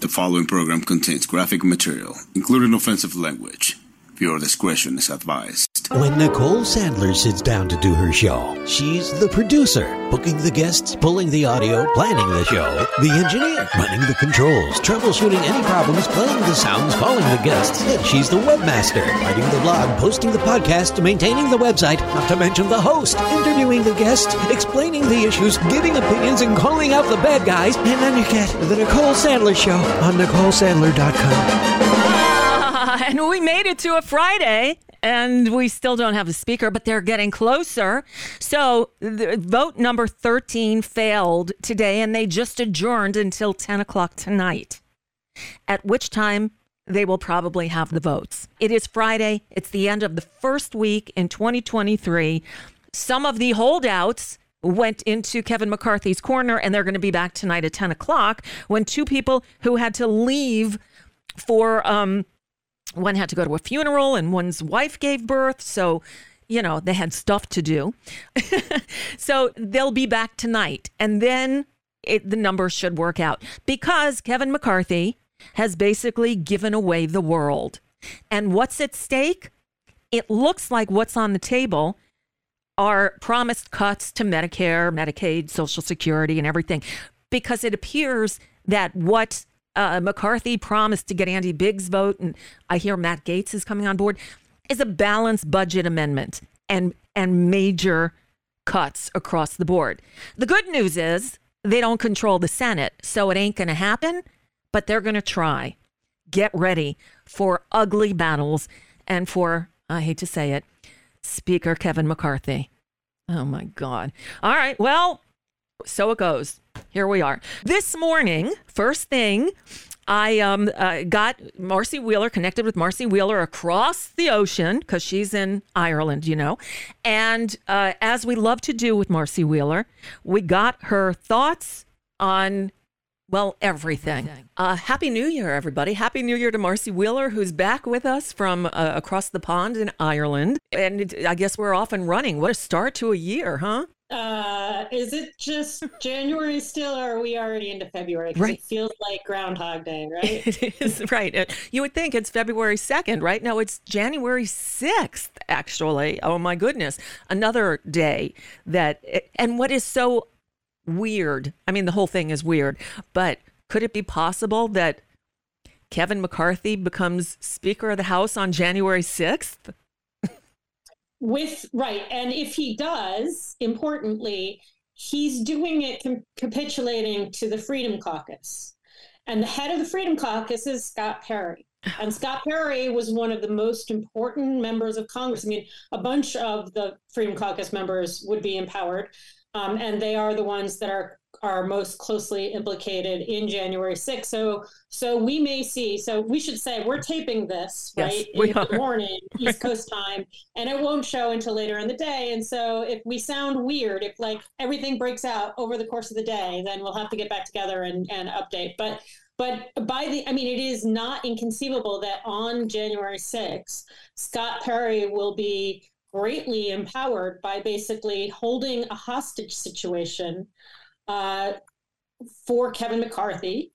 The following program contains graphic material, including offensive language. Viewer discretion is advised. When Nicole Sandler sits down to do her show, she's the producer, booking the guests, pulling the audio, planning the show, the engineer, running the controls, troubleshooting any problems, playing the sounds, calling the guests, and she's the webmaster, writing the blog, posting the podcast, maintaining the website, not to mention the host, interviewing the guests, explaining the issues, giving opinions, and calling out the bad guys. And then you get the Nicole Sandler Show on NicoleSandler.com. and we made it to a Friday and we still don't have a speaker, but they're getting closer. So vote number 13 failed today and they just adjourned until 10 o'clock tonight, at which time they will probably have the votes. It is Friday. It's the end of the first week in 2023. Some of the holdouts went into Kevin McCarthy's corner and they're going to be back tonight at 10 o'clock when two people who had to leave for um, one had to go to a funeral and one's wife gave birth. So, you know, they had stuff to do. so they'll be back tonight. And then it, the numbers should work out because Kevin McCarthy has basically given away the world. And what's at stake? It looks like what's on the table are promised cuts to Medicare, Medicaid, Social Security, and everything, because it appears that what uh, McCarthy promised to get Andy Biggs' vote, and I hear Matt Gaetz is coming on board, is a balanced budget amendment and and major cuts across the board. The good news is they don't control the Senate, so it ain't going to happen, but they're going to try. Get ready for ugly battles and for, I hate to say it, Speaker Kevin McCarthy. Oh my God. All right. Well, so it goes. Here we are. This morning, first thing, I um, uh, got Marcy Wheeler connected with Marcy Wheeler across the ocean because she's in Ireland, you know. And uh, as we love to do with Marcy Wheeler, we got her thoughts on, well, everything. Uh, Happy New Year, everybody. Happy New Year to Marcy Wheeler, who's back with us from uh, across the pond in Ireland. And I guess we're off and running. What a start to a year, huh? Uh, is it just January still, or are we already into February? Right. It feels like Groundhog Day, right? It is right. Uh, You would think it's February 2nd, right? No, it's January 6th, actually. Oh my goodness. Another day that, and what is so weird, I mean, the whole thing is weird, but could it be possible that Kevin McCarthy becomes Speaker of the House on January 6th? With right, and if he does, importantly, he's doing it com- capitulating to the Freedom Caucus, and the head of the Freedom Caucus is Scott Perry. And Scott Perry was one of the most important members of Congress. I mean, a bunch of the Freedom Caucus members would be empowered, um, and they are the ones that are are most closely implicated in January 6th. So, so we may see. So we should say we're taping this Yes, right we in the are. morning East Coast time, and it won't show until later in the day. And so, if we sound weird, if like everything breaks out over the course of the day, then we'll have to get back together and and update. But but by the, I mean, it is not inconceivable that on January 6th, Scott Perry will be greatly empowered by basically holding a hostage situation uh, for Kevin McCarthy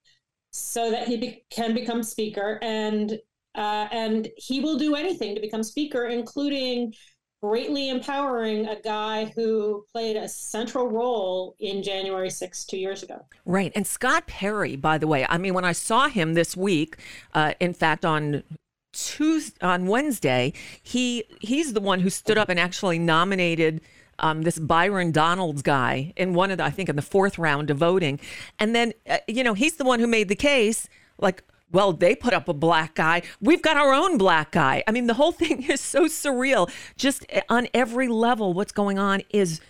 so that he be- can become speaker and uh, and he will do anything to become speaker, including greatly empowering a guy who played a central role in January 6 two years ago. Right. And Scott Perry, by the way, I mean, when I saw him this week, uh, in fact, on Tuesday, on Wednesday, he he's the one who stood up and actually nominated um, this Byron Donalds guy in one of the, I think in the fourth round of voting. And then, uh, you know, he's the one who made the case like, well, they put up a black guy. We've got our own black guy. I mean, the whole thing is so surreal. Just uh, on every level, what's going on is,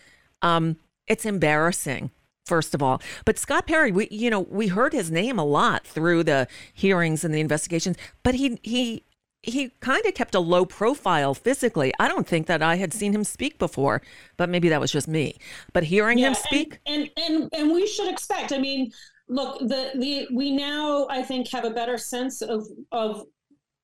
um, it's embarrassing. First of all, but Scott Perry, we you know we heard his name a lot through the hearings and the investigations, but he he he kind of kept a low profile physically. I don't think that I had seen him speak before, but maybe that was just me. But hearing Yeah, him speak, and, and and and we should expect. I mean, look, the the we now I think have a better sense of of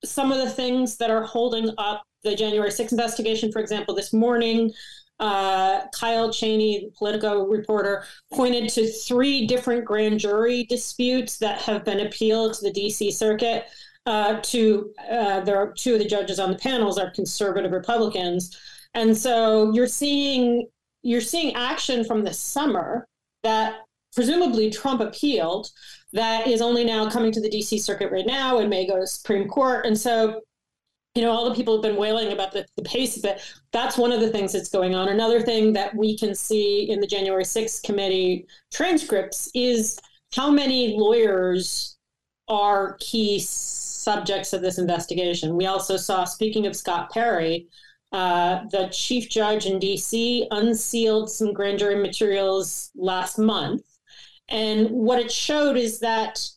some of the things that are holding up the January 6th investigation. For example, this morning, uh, Kyle Cheney, the Politico reporter, pointed to three different grand jury disputes that have been appealed to the D.C. Circuit. Uh, to uh, there are two of the judges on the panels are conservative Republicans, and so you're seeing you're seeing action from the summer that presumably Trump appealed that is only now coming to the DC circuit right now and may go to Supreme Court. And so, you know, all the people have been wailing about the, the pace of it. That's one of the things that's going on. Another thing that we can see in the January 6th committee transcripts is how many lawyers are key subjects of this investigation. We also saw, speaking of Scott Perry, uh, the chief judge in DC unsealed some grand jury materials last month. And what it showed is that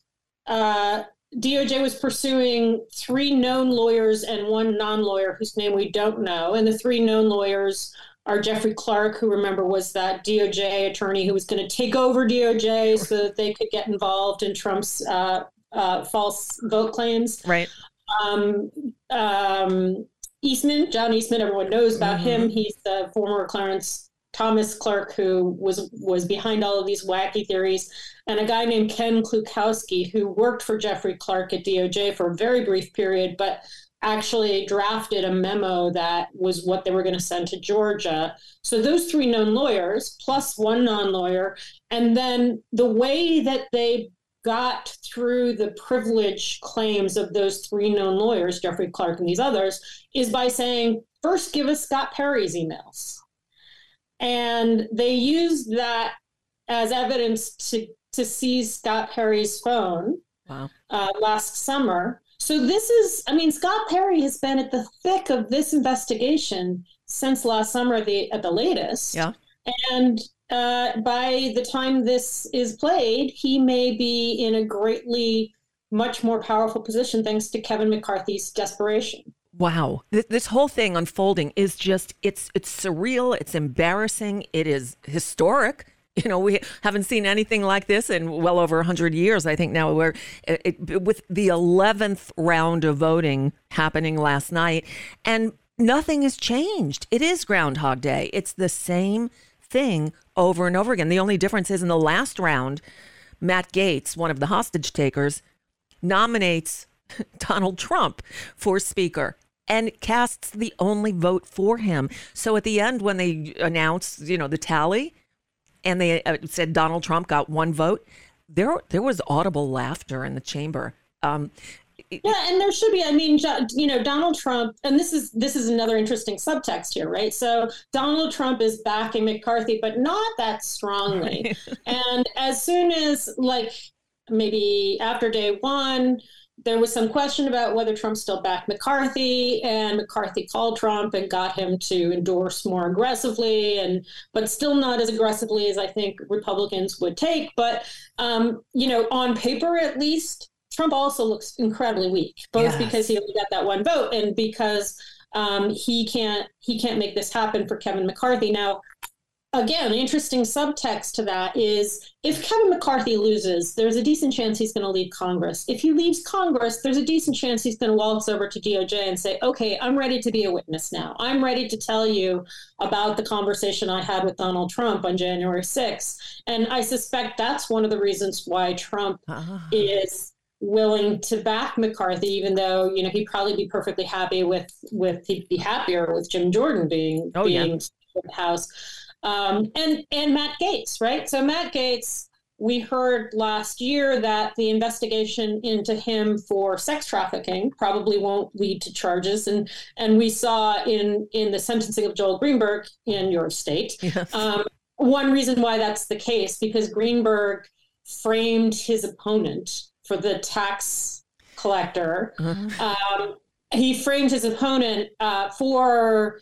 uh, DOJ was pursuing three known lawyers and one non lawyer whose name we don't know. And the three known lawyers are Jeffrey Clark, who remember was that DOJ attorney who was going to take over DOJ so that they could get involved in Trump's uh, uh, false vote claims. right? Um, um, Eastman, John Eastman, everyone knows about him. He's the former Clarence Thomas clerk who was was behind all of these wacky theories, and a guy named Ken Klukowski who worked for Jeffrey Clark at DOJ for a very brief period, but actually drafted a memo that was what they were going to send to Georgia. So those three known lawyers plus one non-lawyer, and then the way that they got through the privilege claims of those three known lawyers, Jeffrey Clark and these others, is by saying, first give us Scott Perry's emails. And they used that as evidence to, to seize Scott Perry's phone Wow. uh, last summer. So this is, I mean, Scott Perry has been at the thick of this investigation since last summer, at the at the latest. Yeah. And uh, by the time this is played, he may be in a greatly much more powerful position thanks to Kevin McCarthy's desperation. Wow. Th- this whole thing unfolding is just it's it's surreal, it's embarrassing, it is historic. You know, we haven't seen anything like this in well over 100 years. I think now we're it, it- with the 11th round of voting happening last night and nothing has changed. It is Groundhog Day. It's the same thing over and over again. The only difference is in the last round, Matt Gaetz, one of the hostage takers, nominates Donald Trump for speaker and casts the only vote for him. So at the end, when they announced, you know, the tally, and they uh, said Donald Trump got one vote, there there was audible laughter in the chamber. Um, Yeah, and there should be. I mean, you know, Donald Trump, and this is this is another interesting subtext here, right? So Donald Trump is backing McCarthy, but not that strongly. and as soon as, like, maybe after day one, there was some question about whether Trump still backed McCarthy, and McCarthy called Trump and got him to endorse more aggressively, and but still not as aggressively as I think Republicans would take. But um, you know, on paper at least, Trump also looks incredibly weak, both Yes. because he only got that one vote and because um, he can't he can't make this happen for Kevin McCarthy. Now, again, interesting subtext to that is if Kevin McCarthy loses, there's a decent chance he's going to leave Congress. If he leaves Congress, there's a decent chance he's going to waltz over to DOJ and say, okay, I'm ready to be a witness now. I'm ready to tell you about the conversation I had with Donald Trump on January 6th. And I suspect that's one of the reasons why Trump uh-huh. is willing to back McCarthy, even though you know he'd probably be perfectly happy with with he'd be happier with Jim Jordan being oh, being yeah. in the House um, and and Matt Gaetz, right? So Matt Gaetz, we heard last year that the investigation into him for sex trafficking probably won't lead to charges, and and we saw in in the sentencing of Joel Greenberg in your state. Yes. Um, one reason why that's the case because Greenberg framed his opponent for the tax collector. Uh-huh. Um, he framed his opponent uh, for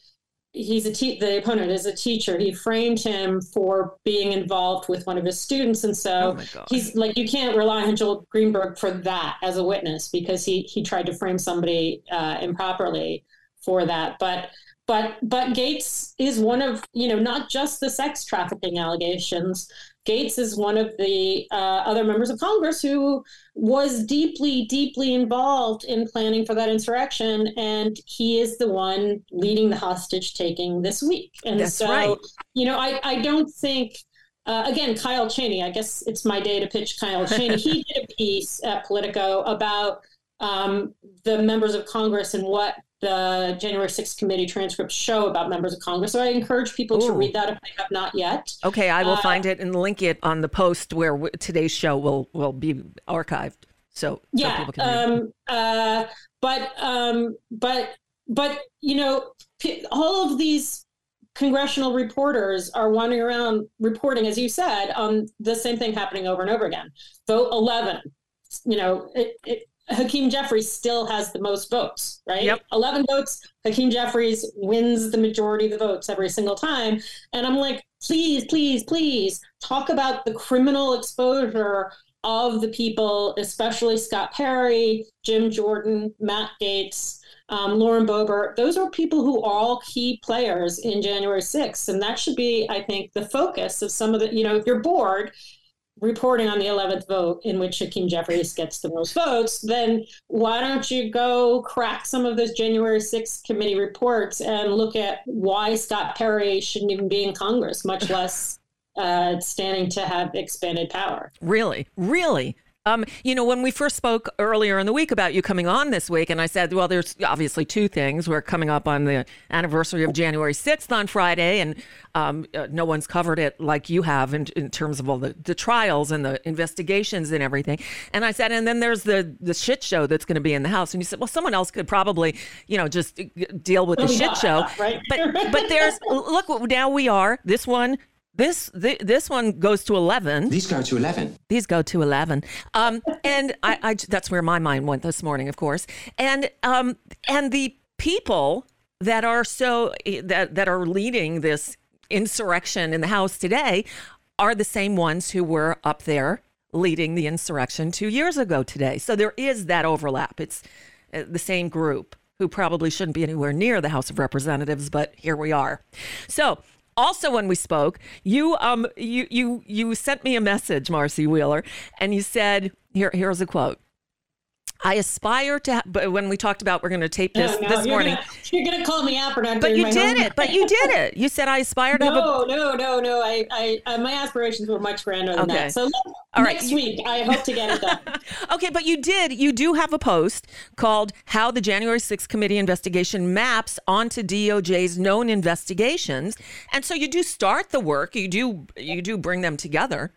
he's a te- the opponent is a teacher he framed him for being involved with one of his students and so oh he's like you can't rely on joel greenberg for that as a witness because he he tried to frame somebody uh, improperly for that but but but Gaetz is one of you know not just the sex trafficking allegations Gaetz is one of the uh, other members of Congress who was deeply, deeply involved in planning for that insurrection, and he is the one leading the hostage taking this week. And That's so, right. you know, I, I don't think. Uh, again, Kyle Cheney. I guess it's my day to pitch Kyle Cheney. he did a piece at Politico about um, the members of Congress and what the January 6th committee transcripts show about members of Congress. So I encourage people Ooh. to read that if they have not yet. Okay, I will uh, find it and link it on the post where w- today's show will will be archived. So, yeah, so um, uh, but um, but but you know, all of these congressional reporters are wandering around reporting, as you said, on the same thing happening over and over again. Vote 11. You know, it, it, Hakeem Jeffries still has the most votes, right? Yep. 11 votes. Hakeem Jeffries wins the majority of the votes every single time. And I'm like, please, please, please talk about the criminal exposure of the people, especially Scott Perry, Jim Jordan, Matt Gaetz, um, Lauren Boebert. Those are people who are all key players in January 6th. And that should be, I think, the focus of some of the, you know, if you're bored, reporting on the 11th vote in which Hakeem Jeffries gets the most votes, then why don't you go crack some of those January 6th committee reports and look at why Scott Perry shouldn't even be in Congress, much less uh, standing to have expanded power? Really? Really? Um, you know, when we first spoke earlier in the week about you coming on this week, and I said, well, there's obviously two things. We're coming up on the anniversary of January 6th on Friday, and um, uh, no one's covered it like you have in, in terms of all the, the trials and the investigations and everything. And I said, and then there's the, the shit show that's going to be in the House. And you said, well, someone else could probably, you know, just uh, deal with the oh, shit yeah, show. Right. But, but there's, look, now we are, this one this th- this one goes to eleven. These go to eleven. These go to eleven. Um, and I, I, that's where my mind went this morning, of course. And um, and the people that are so that that are leading this insurrection in the House today are the same ones who were up there leading the insurrection two years ago today. So there is that overlap. It's uh, the same group who probably shouldn't be anywhere near the House of Representatives, but here we are. So also when we spoke you um you you you sent me a message marcy wheeler and you said here here's a quote I aspire to, but when we talked about we're going to tape this no, no, this you're morning, gonna, you're going to call me out for not. But you did it. But you did it. You said I aspire to. No, have a... no, no, no. I, I, uh, my aspirations were much grander than okay. that. So All next right. week, I hope to get it done. okay, but you did. You do have a post called "How the January 6th Committee Investigation Maps onto DOJ's Known Investigations," and so you do start the work. You do. You do bring them together.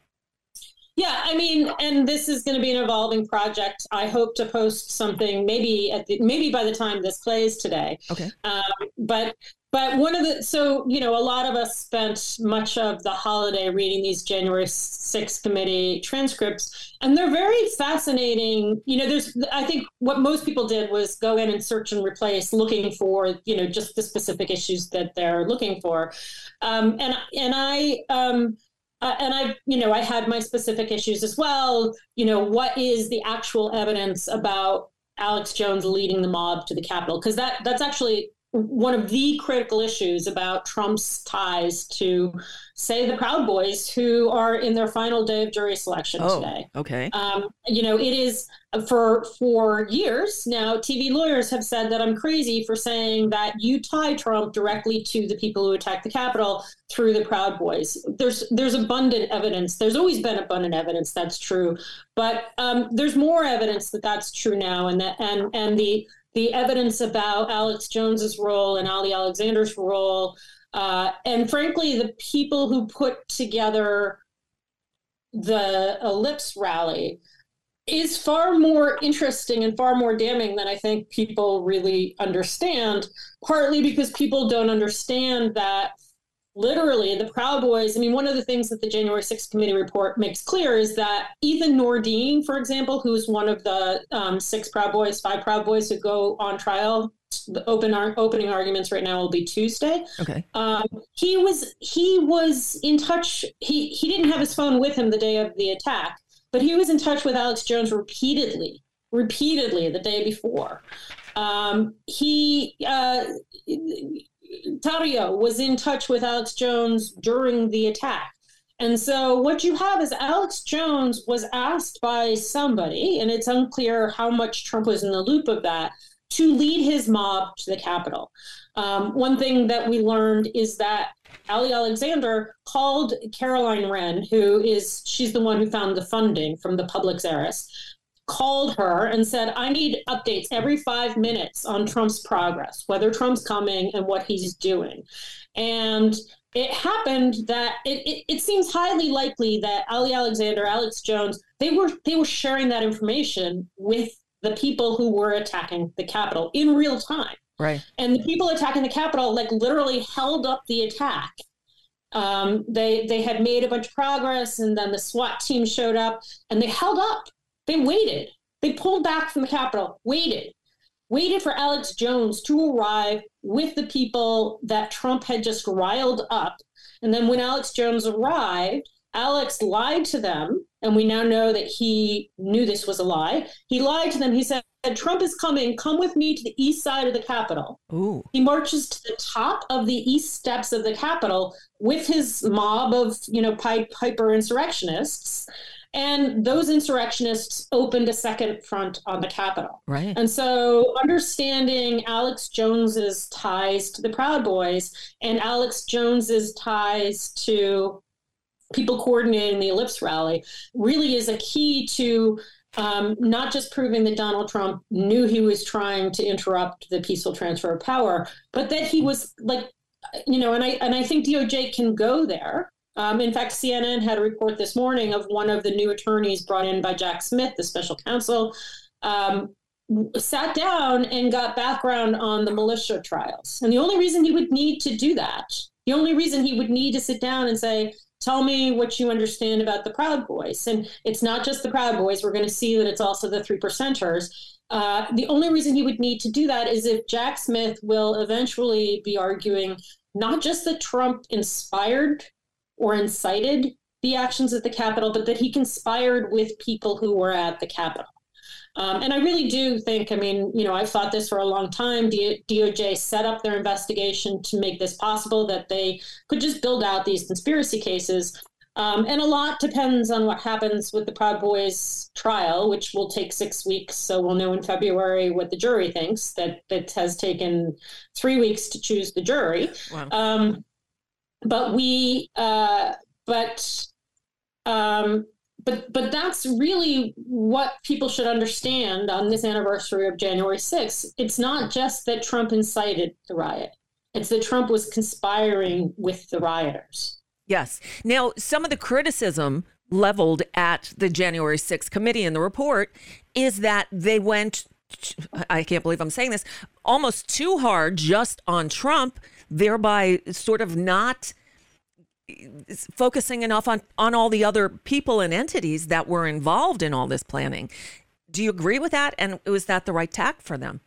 Yeah, I mean, and this is going to be an evolving project. I hope to post something maybe at the, maybe by the time this plays today. Okay. Um, but but one of the so you know a lot of us spent much of the holiday reading these January 6th committee transcripts, and they're very fascinating. You know, there's I think what most people did was go in and search and replace, looking for you know just the specific issues that they're looking for, um, and and I. Um, uh, and I, you know, I had my specific issues as well. You know, what is the actual evidence about Alex Jones leading the mob to the Capitol? Because that that's actually one of the critical issues about Trump's ties to, say, the Proud Boys, who are in their final day of jury selection Oh, today. okay. Um, you know, it is for for years now. TV lawyers have said that I'm crazy for saying that you tie Trump directly to the people who attacked the Capitol through the Proud Boys. There's there's abundant evidence. There's always been abundant evidence that's true, but um, there's more evidence that that's true now, and that and and the the evidence about Alex Jones's role and Ali Alexander's role, uh, and frankly, the people who put together the Ellipse rally is far more interesting and far more damning than I think people really understand, partly because people don't understand that literally the Proud Boys. I mean, one of the things that the January 6th committee report makes clear is that Ethan Nordean, for example, who's one of the um, six Proud Boys, five Proud Boys who go on trial, the open ar- opening arguments right now will be Tuesday. Okay. Um, he was he was in touch. He he didn't have his phone with him the day of the attack, but he was in touch with Alex Jones repeatedly, repeatedly the day before. Um, he uh, Tarrio was in touch with Alex Jones during the attack. And so what you have is Alex Jones was asked by somebody, and it's unclear how much Trump was in the loop of that, to lead his mob to the Capitol. Um, one thing that we learned is that Ali Alexander called Caroline Wren, who is she's the one who found the funding from the Publix heiress, called her and said, I need updates every five minutes on Trump's progress, whether Trump's coming and what he's doing. And it happened that it, it, it, seems highly likely that Ali Alexander, Alex Jones, they were they were sharing that information with the people who were attacking the Capitol in real time. Right. And the people attacking the Capitol like literally held up the attack. Um, they they had made a bunch of progress, and then the SWAT team showed up, and they held up. They waited. They pulled back from the Capitol, waited, waited for Alex Jones to arrive with the people that Trump had just riled up. And then when Alex Jones arrived, Alex lied to them, and we now know that he knew this was a lie. He lied to them. He said, Trump is coming. Come with me to the east side of the Capitol. Ooh. He marches to the top of the east steps of the Capitol with his mob of, you know, Pied Piper insurrectionists. And those insurrectionists opened a second front on the Capitol. Right. And so understanding Alex Jones's ties to the Proud Boys and Alex Jones's ties to people coordinating the Ellipse rally really is a key to um, not just proving that Donald Trump knew he was trying to interrupt the peaceful transfer of power, but that he was like, you know, and I and I think DOJ can go there. Um, in fact, CNN had a report this morning of one of the new attorneys brought in by Jack Smith, the special counsel, um, sat down and got background on the militia trials. And the only reason he would need to do that, the only reason he would need to sit down and say, tell me what you understand about the Proud Boys. And it's not just the Proud Boys. We're going to see that it's also the three percenters. Uh, the only reason he would need to do that is if Jack Smith will eventually be arguing not just that Trump inspired or incited the actions at the Capitol, but that he conspired with people who were at the Capitol. Um, and I really do think, I mean, you know, I've thought this for a long time. D- DOJ set up their investigation to make this possible, that they could just build out these conspiracy cases. Um, and a lot depends on what happens with the Proud Boys trial, which will take six weeks. So we'll know in February what the jury thinks. That that has taken three weeks to choose the jury. Wow. Um, but we, uh, but um, but but that's really what people should understand on this anniversary of January 6th. It's not just that Trump incited the riot. It's that Trump was conspiring with the rioters. Yes. Now, some of the criticism leveled at the January 6th committee in the report is that they went I can't believe I'm saying this, almost too hard just on Trump, thereby sort of not focusing enough on, on all the other people and entities that were involved in all this planning. Do you agree with that? And was that the right tack for them?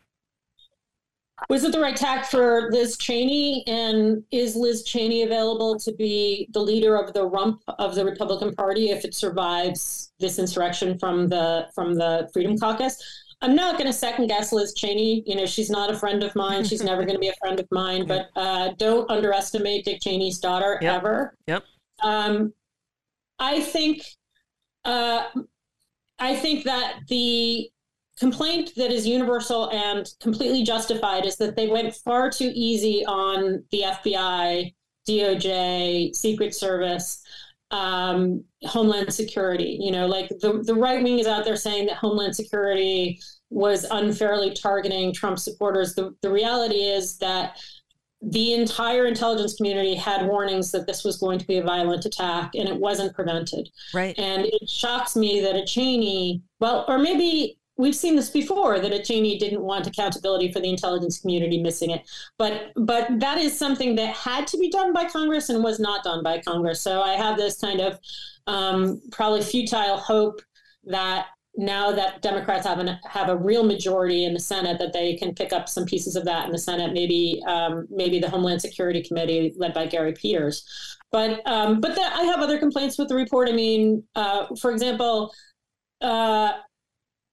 Was it the right tack for Liz Cheney? And is Liz Cheney available to be the leader of the rump of the Republican Party if it survives this insurrection from the from the Freedom Caucus? I'm not going to second guess Liz Cheney. You know, she's not a friend of mine. She's never going to be a friend of mine. But uh, don't underestimate Dick Cheney's daughter Yep. ever. Yep. Um, I think, uh, I think that the complaint that is universal and completely justified is that they went far too easy on the FBI, DOJ, Secret Service, um, Homeland Security. You know, like the the right wing is out there saying that Homeland Security was unfairly targeting Trump supporters. The the reality is that the entire intelligence community had warnings that this was going to be a violent attack and it wasn't prevented. Right. And it shocks me that a Cheney, well, or maybe we've seen this before that a Cheney didn't want accountability for the intelligence community missing it. But but that is something that had to be done by Congress and was not done by Congress. So I have this kind of um, probably futile hope that now that Democrats have an, have a real majority in the Senate, that they can pick up some pieces of that in the Senate. Maybe um, maybe the Homeland Security Committee led by Gary Peters. But um, but the, I have other complaints with the report. I mean, uh, for example, uh,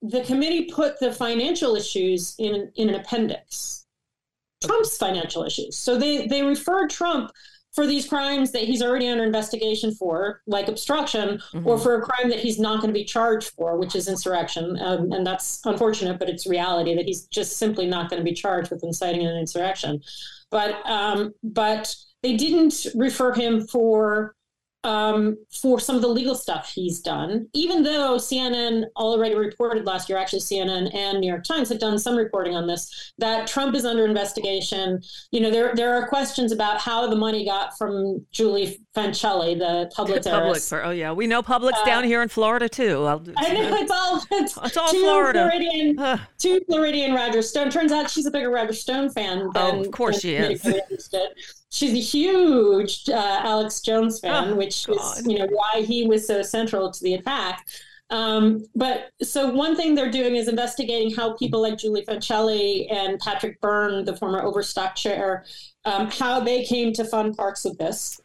the committee put the financial issues in in an appendix. Trump's financial issues. So they they referred Trump for these crimes that he's already under investigation for, like obstruction, or for a crime that he's not going to be charged for, which is insurrection. Um, and that's unfortunate, but it's reality that he's just simply not going to be charged with inciting an insurrection. But um, but they didn't refer him for um, for some of the legal stuff he's done, even though CNN already reported last year, actually CNN and New York Times had done some reporting on this, that Trump is under investigation. You know, there there are questions about how the money got from Julie Fancelli, the Publix Publix. For, oh yeah, we know Publix down here in Florida too. I'll, Uh, I know it's all it's, It's all Florida. Floridian, two Floridian Roger Stone. Turns out she's a bigger Roger Stone fan. Oh, Than, of course she is. She's a huge uh, Alex Jones fan, Oh, which God. is you know why he was so central to the attack. Um, but so one thing they're doing is investigating how people like Julie Fancelli and Patrick Byrne, the former Overstock chair, um, how they came to fund parts of this.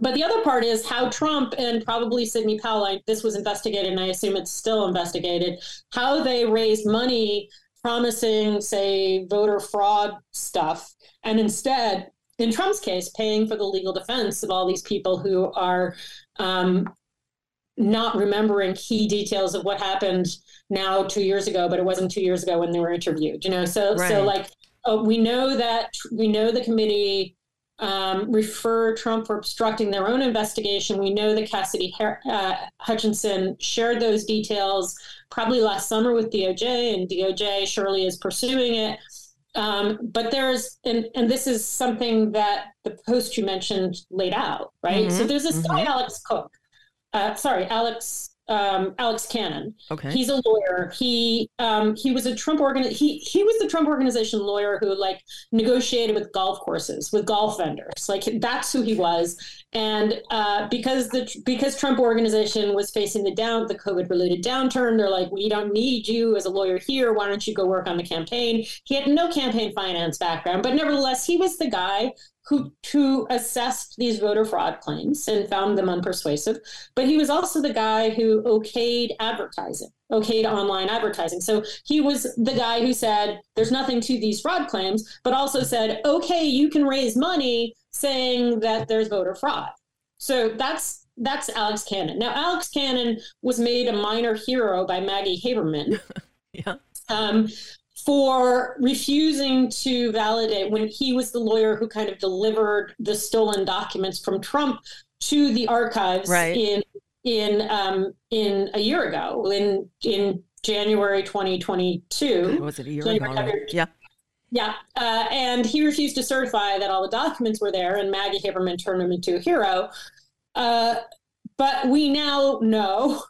But the other part is how Trump and probably Sidney Powell, like, this was investigated, and I assume it's still investigated, how they raised money promising, say, voter fraud stuff, and instead, in Trump's case, paying for the legal defense of all these people who are um, not remembering key details of what happened now two years ago, but it wasn't two years ago when they were interviewed. You know, so Right. so like uh, we know that we know the committee um, refer Trump for obstructing their own investigation. We know that Cassidy uh, Hutchinson shared those details probably last summer with DOJ, and DOJ surely is pursuing it. Um, but there's, and, and this is something that the post you mentioned laid out, right? So there's this guy, Alex Cook, uh, sorry, Alex um, Alex Cannon. Okay. He's a lawyer. He um, he was a Trump organ. He he was the Trump organization lawyer who like negotiated with golf courses with golf vendors. Like that's who he was. And uh, because the because Trump organization was facing the down the COVID related downturn, they're like, we don't need you as a lawyer here. Why don't you go work on the campaign? He had no campaign finance background, but nevertheless, he was the guy who who assessed these voter fraud claims and found them unpersuasive. But he was also the guy who okayed advertising, okayed online advertising. So he was the guy who said there's nothing to these fraud claims, but also said, okay, you can raise money saying that there's voter fraud. So that's that's Alex Cannon. Now Alex Cannon was made a minor hero by Maggie Haberman Yeah. um, for refusing to validate when he was the lawyer who kind of delivered the stolen documents from Trump to the archives Right. in in um, in a year ago in in January 2022. Was it a year So ago? you're already? covered. Yeah. Yeah, uh, and he refused to certify that all the documents were there, and Maggie Haberman turned him into a hero. Uh, but we now know,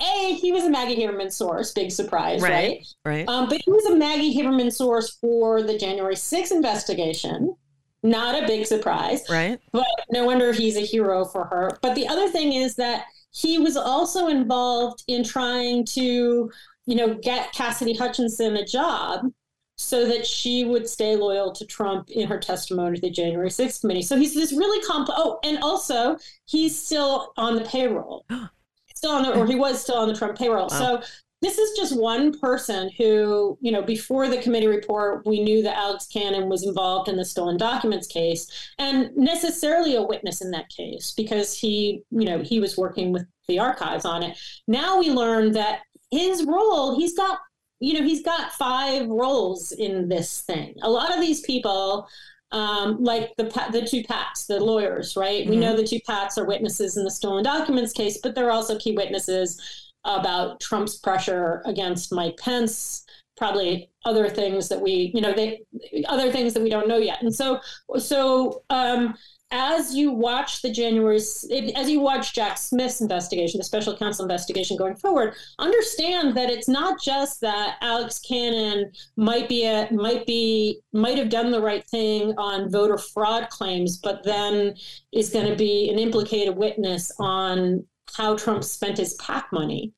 a he was a Maggie Haberman source, big surprise, Right. right? Right. Um, but he was a Maggie Haberman source for the January 6th investigation. Not a big surprise, right. but no wonder he's a hero for her. But the other thing is that he was also involved in trying to, you know, get Cassidy Hutchinson a job so that she would stay loyal to Trump in her testimony to the January 6th committee. So he's this really complex. Oh, and also he's still on the payroll. Still on the, or he was still on the Trump payroll. So this is just one person who, you know, before the committee report, we knew that Alex Cannon was involved in the stolen documents case and necessarily a witness in that case because he, you know, he was working with the archives on it. Now we learn that his role, he's got, you know, he's got five roles in this thing. A lot of these people um, like the the two Pats, the lawyers, right? Mm-hmm. We know the two Pats are witnesses in the stolen documents case, but they're also key witnesses about Trump's pressure against Mike Pence, probably other things that we, you know, they other things that we don't know yet. And so, so um, as you watch the January, as you watch Jack Smith's investigation, the special counsel investigation going forward, understand that it's not just that Alex Cannon might be a, might be might have done the right thing on voter fraud claims, but then is going to be an implicated witness on how Trump spent his PAC money.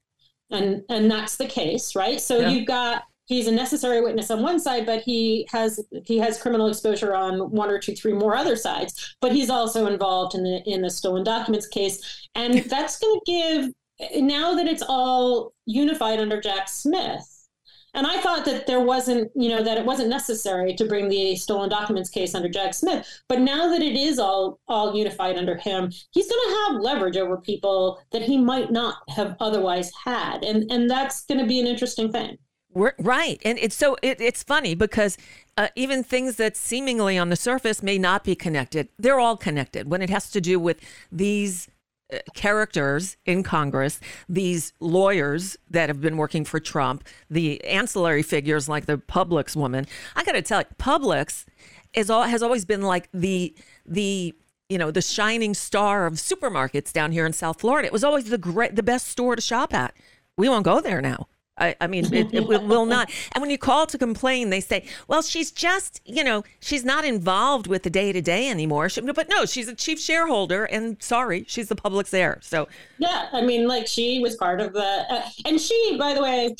And and that's the case, right? So yeah. you've got he's a necessary witness on one side, but he has he has criminal exposure on one or two, three more other sides. But he's also involved in the in the stolen documents case, and that's going to give now that it's all unified under Jack Smith. And I thought that there wasn't, you know, that it wasn't necessary to bring the stolen documents case under Jack Smith. But now that it is all all unified under him, he's going to have leverage over people that he might not have otherwise had, and and that's going to be an interesting thing. We're, right, and it's so it, it's funny because uh, even things that seemingly on the surface may not be connected, they're all connected when it has to do with these characters in Congress, these lawyers that have been working for Trump, the ancillary figures like the Publix woman. I got to tell you, Publix is all, has always been like the the you know the shining star of supermarkets down here in South Florida. It was always the great, the best store to shop at. We won't go there now. I, I mean, it, it will, not. And when you call to complain, they say, well, she's just, you know, she's not involved with the day to day anymore. She, but no, she's a chief shareholder, and sorry, she's the Publix heir. So, yeah, I mean, like she was part of the, uh, and she, by the way,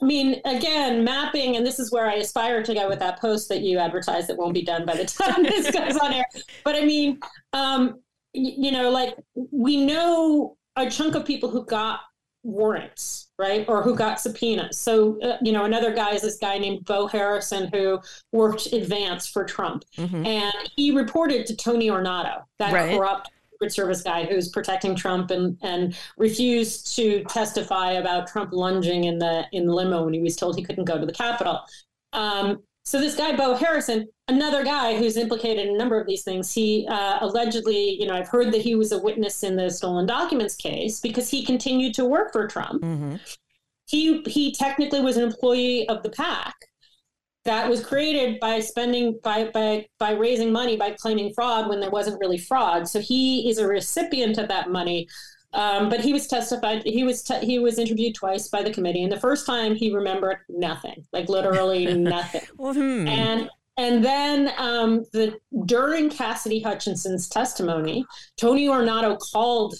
I mean, again, mapping, and this is where I aspire to go with that post that you advertised that won't be done by the time this goes on air. But I mean, um, you know, like we know a chunk of people who got warrants, right? Or who got subpoenas. So, uh, you know, another guy is this guy named Beau Harrison who worked advance for Trump. Mm-hmm. And he reported to Tony Ornato, that right. corrupt Secret Service guy who's protecting Trump and, and refused to testify about Trump lunging in the in the limo when he was told he couldn't go to the Capitol. Um, so this guy, Beau Harrison, another guy who's implicated in a number of these things, he uh, allegedly, you know, I've heard that he was a witness in the stolen documents case because he continued to work for Trump. Mm-hmm. He he technically was an employee of the PAC that was created by spending by by by raising money by claiming fraud when there wasn't really fraud. So he is a recipient of that money um, but he was testified. He was te- he was interviewed twice by the committee, and the first time he remembered nothing, like literally nothing. well, hmm. And and then um, the during Cassidy Hutchinson's testimony, Tony Ornato called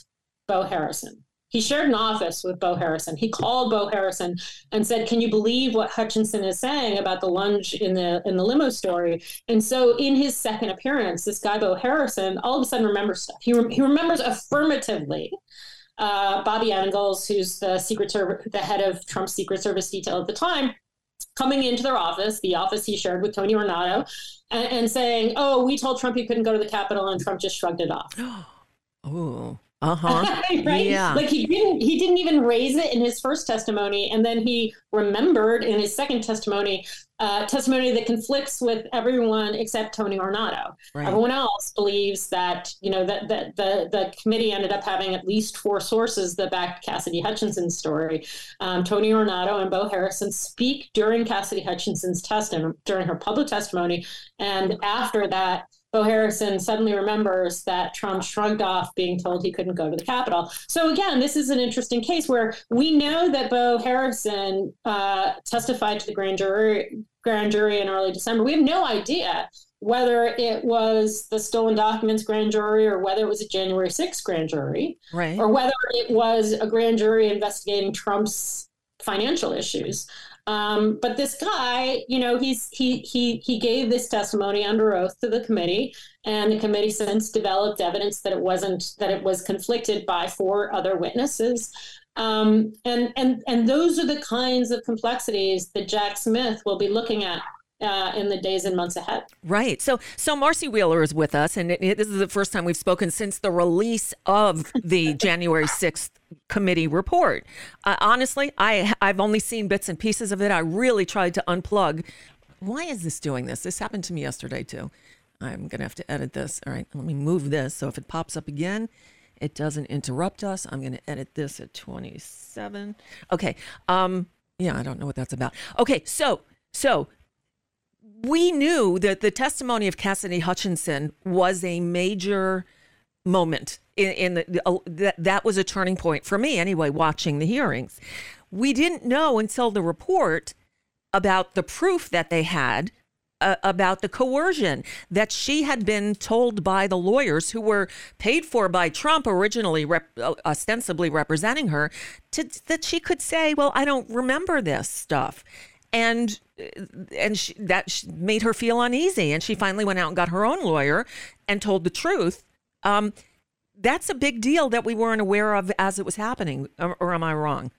Beau Harrison. He shared an office with Beau Harrison. He called Beau Harrison and said, "Can you believe what Hutchinson is saying about the lunge in the in the limo story?" And so, in his second appearance, this guy Beau Harrison all of a sudden remembers stuff. He re- he remembers affirmatively uh, Bobby Engels, who's the Secret the head of Trump's Secret Service detail at the time, coming into their office, the office he shared with Tony Ornato, and, and saying, "Oh, we told Trump he couldn't go to the Capitol, and Trump just shrugged it off." oh. Uh-huh. right? Yeah. Like he didn't he didn't even raise it in his first testimony and then he remembered in his second testimony uh, testimony that conflicts with everyone except Tony Ornato. Right. Everyone else believes that you know that the, the the committee ended up having at least four sources that backed Cassidy Hutchinson's story. Um, Tony Ornato and Beau Harrison speak during Cassidy Hutchinson's testimony during her public testimony, and after that, Beau Harrison suddenly remembers that Trump shrugged off being told he couldn't go to the Capitol. So again, this is an interesting case where we know that Beau Harrison uh, testified to the grand jury grand jury in early December. We have no idea whether it was the stolen documents grand jury or whether it was a January 6th grand jury, right. or whether it was a grand jury investigating Trump's financial issues. Um, but this guy, you know, he's he he he gave this testimony under oath to the committee, and the committee since developed evidence that it wasn't that it was conflicted by four other witnesses. Um, and and and those are the kinds of complexities that Jack Smith will be looking at uh, in the days and months ahead. Right. So, so Marcy Wheeler is with us, and it, it, this is the first time we've spoken since the release of the January sixth committee report. Uh, honestly, I I've only seen bits and pieces of it. I really tried to unplug. Why is this doing this? This happened to me yesterday too. I'm gonna have to edit this. All right, let me move this so if it pops up again, it doesn't interrupt us. I'm gonna edit this at 27. Okay. Um. Yeah, I don't know what that's about. Okay. So so we knew that the testimony of Cassidy Hutchinson was a major moment in, in the, uh, that that was a turning point for me anyway watching the hearings. We didn't know until the report about the proof that they had uh, about the coercion that she had been told by the lawyers who were paid for by Trump originally rep- uh, ostensibly representing her to that she could say well I don't remember this stuff and and she, that made her feel uneasy and she finally went out and got her own lawyer and told the truth um, that's a big deal that we weren't aware of as it was happening or, or am i wrong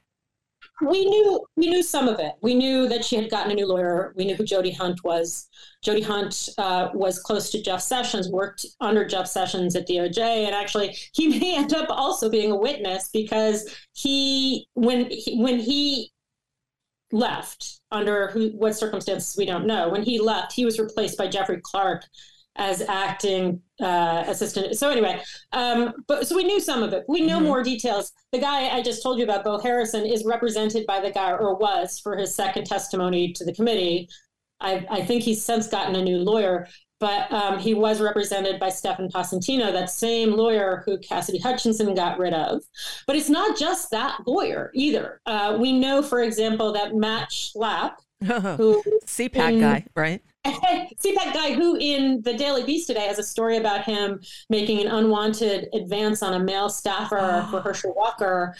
we knew we knew some of it. We knew that she had gotten a new lawyer. We knew who Jody Hunt was. Jody Hunt uh, was close to Jeff Sessions, worked under Jeff Sessions at DOJ, and actually he may end up also being a witness because he when he, when he left under who, what circumstances we don't know. When he left, he was replaced by Jeffrey Clark as acting uh, assistant. So anyway, um, but so we knew some of it. We know mm-hmm. more details. The guy I just told you about, Beau Harrison, is represented by the guy, or was for his second testimony to the committee. I, I think he's since gotten a new lawyer, but um, he was represented by Stefan Passantino, that same lawyer who Cassidy Hutchinson got rid of. But it's not just that lawyer either. Uh, we know, for example, that Matt Schlapp, who CPAC in, guy, right? CPAC guy who in the Daily Beast today has a story about him making an unwanted advance on a male staffer for Herschel Walker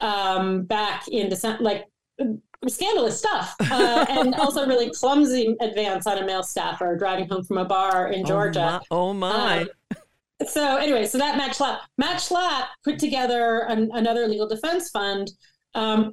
um, back in December, like scandalous stuff, uh, and also really clumsy advance on a male staffer driving home from a bar in Georgia. Oh my! Oh my. Um, so anyway, so that Matt Schlapp, Matt Schlapp put together an, another legal defense fund um,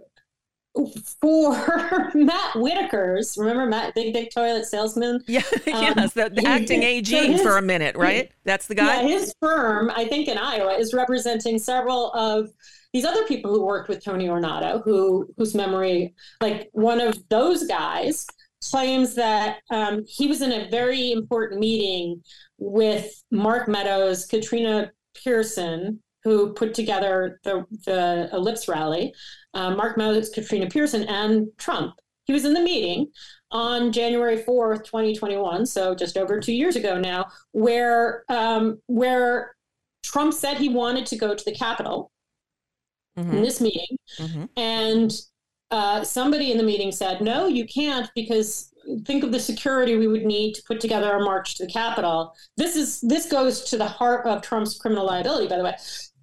for Matt Whitaker's. Remember Matt, Big Big Toilet Salesman? Yeah, um, yes, the, the acting AG so his, for a minute, right? That's the guy. Yeah, his firm, I think in Iowa, is representing several of these other people who worked with Tony Ornato, who whose memory, like one of those guys, claims that um, he was in a very important meeting with Mark Meadows, Katrina Pearson, who put together the the Ellipse rally, uh, Mark Meadows, Katrina Pearson, and Trump. He was in the meeting on January 4th, 2021, so just over two years ago now, where um, where Trump said he wanted to go to the Capitol mm-hmm. in this meeting. Mm-hmm. And uh, somebody in the meeting said, no, you can't because think of the security we would need to put together a march to the Capitol. This is this goes to the heart of Trump's criminal liability, by the way.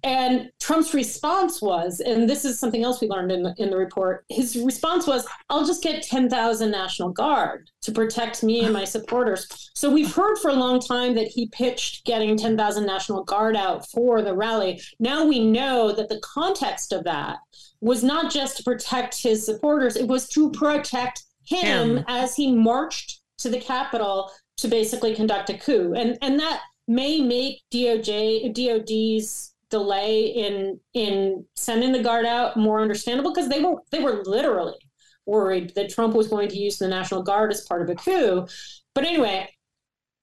And Trump's response was, and this is something else we learned in the, in the report, his response was, I'll just get 10,000 National Guard to protect me and my supporters. So we've heard for a long time that he pitched getting 10,000 National Guard out for the rally. Now we know that the context of that was not just to protect his supporters, it was to protect him, him. as he marched to the Capitol to basically conduct a coup. And, and that may make DOJ, DOD's delay in in sending the guard out more understandable because they were they were literally worried that Trump was going to use the National Guard as part of a coup. But anyway,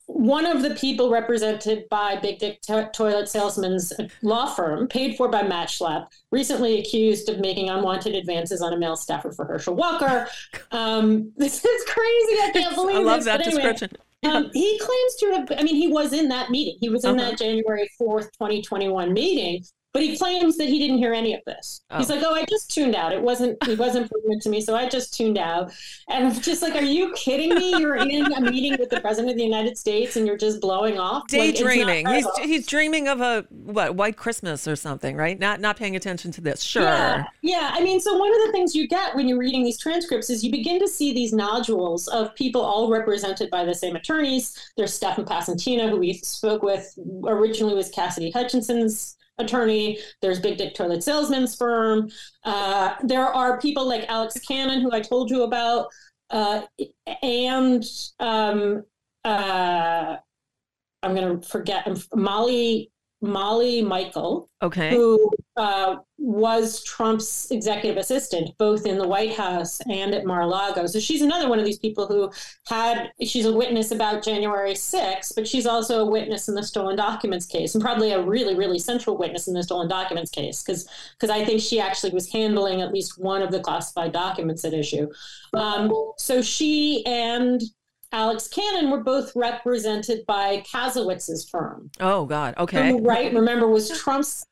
one of the people represented by Big Dick to- Toilet Salesman's law firm, paid for by Matt Schlapp, recently accused of making unwanted advances on a male staffer for Herschel Walker. Um, this is crazy. I can't believe I love this. that anyway, description. Um, he claims to have, I mean, he was in that meeting. He was in uh-huh. that January 4th, 2021 meeting. But he claims that he didn't hear any of this. Oh. He's like, "Oh, I just tuned out. It wasn't. It wasn't pertinent to me, so I just tuned out." And I'm just like, "Are you kidding me? You're in a meeting with the president of the United States, and you're just blowing off, daydreaming. Like, he's he's dreaming of a what white Christmas or something, right? Not not paying attention to this. Sure. Yeah, yeah. I mean, so one of the things you get when you're reading these transcripts is you begin to see these nodules of people all represented by the same attorneys. There's Stefan Passantino, who we spoke with originally was Cassidy Hutchinson's attorney. There's Big Dick Toilet Salesman's firm. Uh, there are people like Alex Cannon, who I told you about, uh, and um, uh, I'm going to forget Molly Molly Michael, okay, who uh, was Trump's executive assistant both in the White House and at Mar-a-Lago. So she's another one of these people who had she's a witness about January 6th, but she's also a witness in the stolen documents case, and probably a really really central witness in the stolen documents case because I think she actually was handling at least one of the classified documents at issue. Um, so she and Alex Cannon were both represented by Kasowitz's firm. Oh God, okay. Who, right, remember was Trump's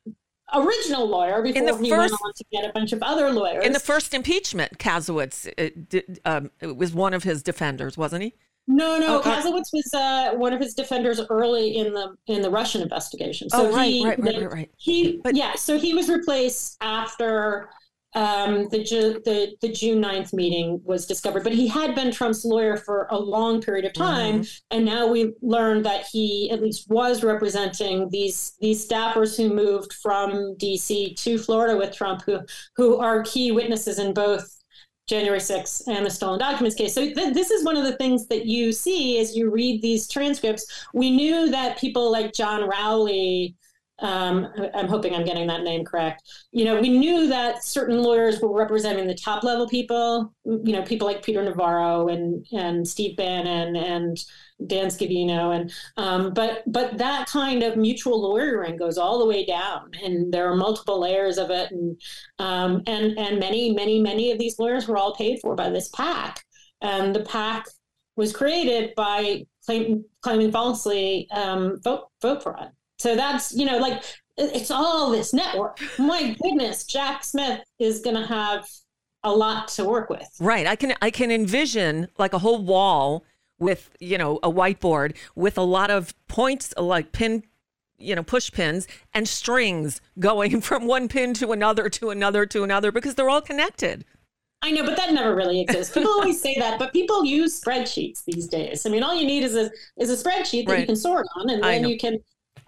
original lawyer before he went on to get a bunch of other lawyers. In the first impeachment, Kasowitz it, did, um, it was one of his defenders, wasn't he? No, no. Oh, Kasowitz was uh, one of his defenders early in the in the Russian investigation. So oh, right, he, right, right, right, right. He, but, yeah. So he was replaced after um, the, Ju- the the June 9th meeting was discovered, but he had been Trump's lawyer for a long period of time, mm-hmm. and now we learned that he at least was representing these these staffers who moved from D.C. to Florida with Trump, who who are key witnesses in both January 6th and the stolen documents case. So th- this is one of the things that you see as you read these transcripts. We knew that people like John Rowley um, I'm hoping I'm getting that name correct. You know, we knew that certain lawyers were representing the top level people. You know, people like Peter Navarro and and Steve Bannon and Dan Scavino, and um, but but that kind of mutual lawyering goes all the way down, and there are multiple layers of it, and um, and and many many many of these lawyers were all paid for by this pack, and the pack was created by claim, claiming falsely um, vote vote fraud. So that's, you know, like it's all this network. My goodness, Jack Smith is going to have a lot to work with. Right. I can I can envision like a whole wall with, you know, a whiteboard with a lot of points like pin you know, push pins and strings going from one pin to another to another to another because they're all connected. I know, but that never really exists. People always say that, but people use spreadsheets these days. I mean, all you need is a is a spreadsheet that right. you can sort on, and then you can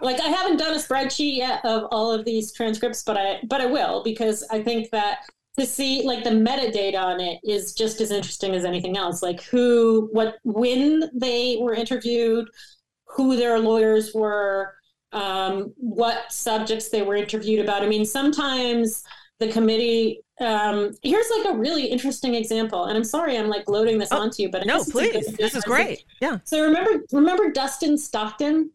like I haven't done a spreadsheet yet of all of these transcripts, but I but I will because I think that to see like the metadata on it is just as interesting as anything else. Like who, what, when they were interviewed, who their lawyers were, um, what subjects they were interviewed about. I mean, sometimes the committee. Um, here's like a really interesting example, and I'm sorry I'm like loading this oh, onto you, but no, please, this is great. Yeah. So remember, remember Dustin Stockton?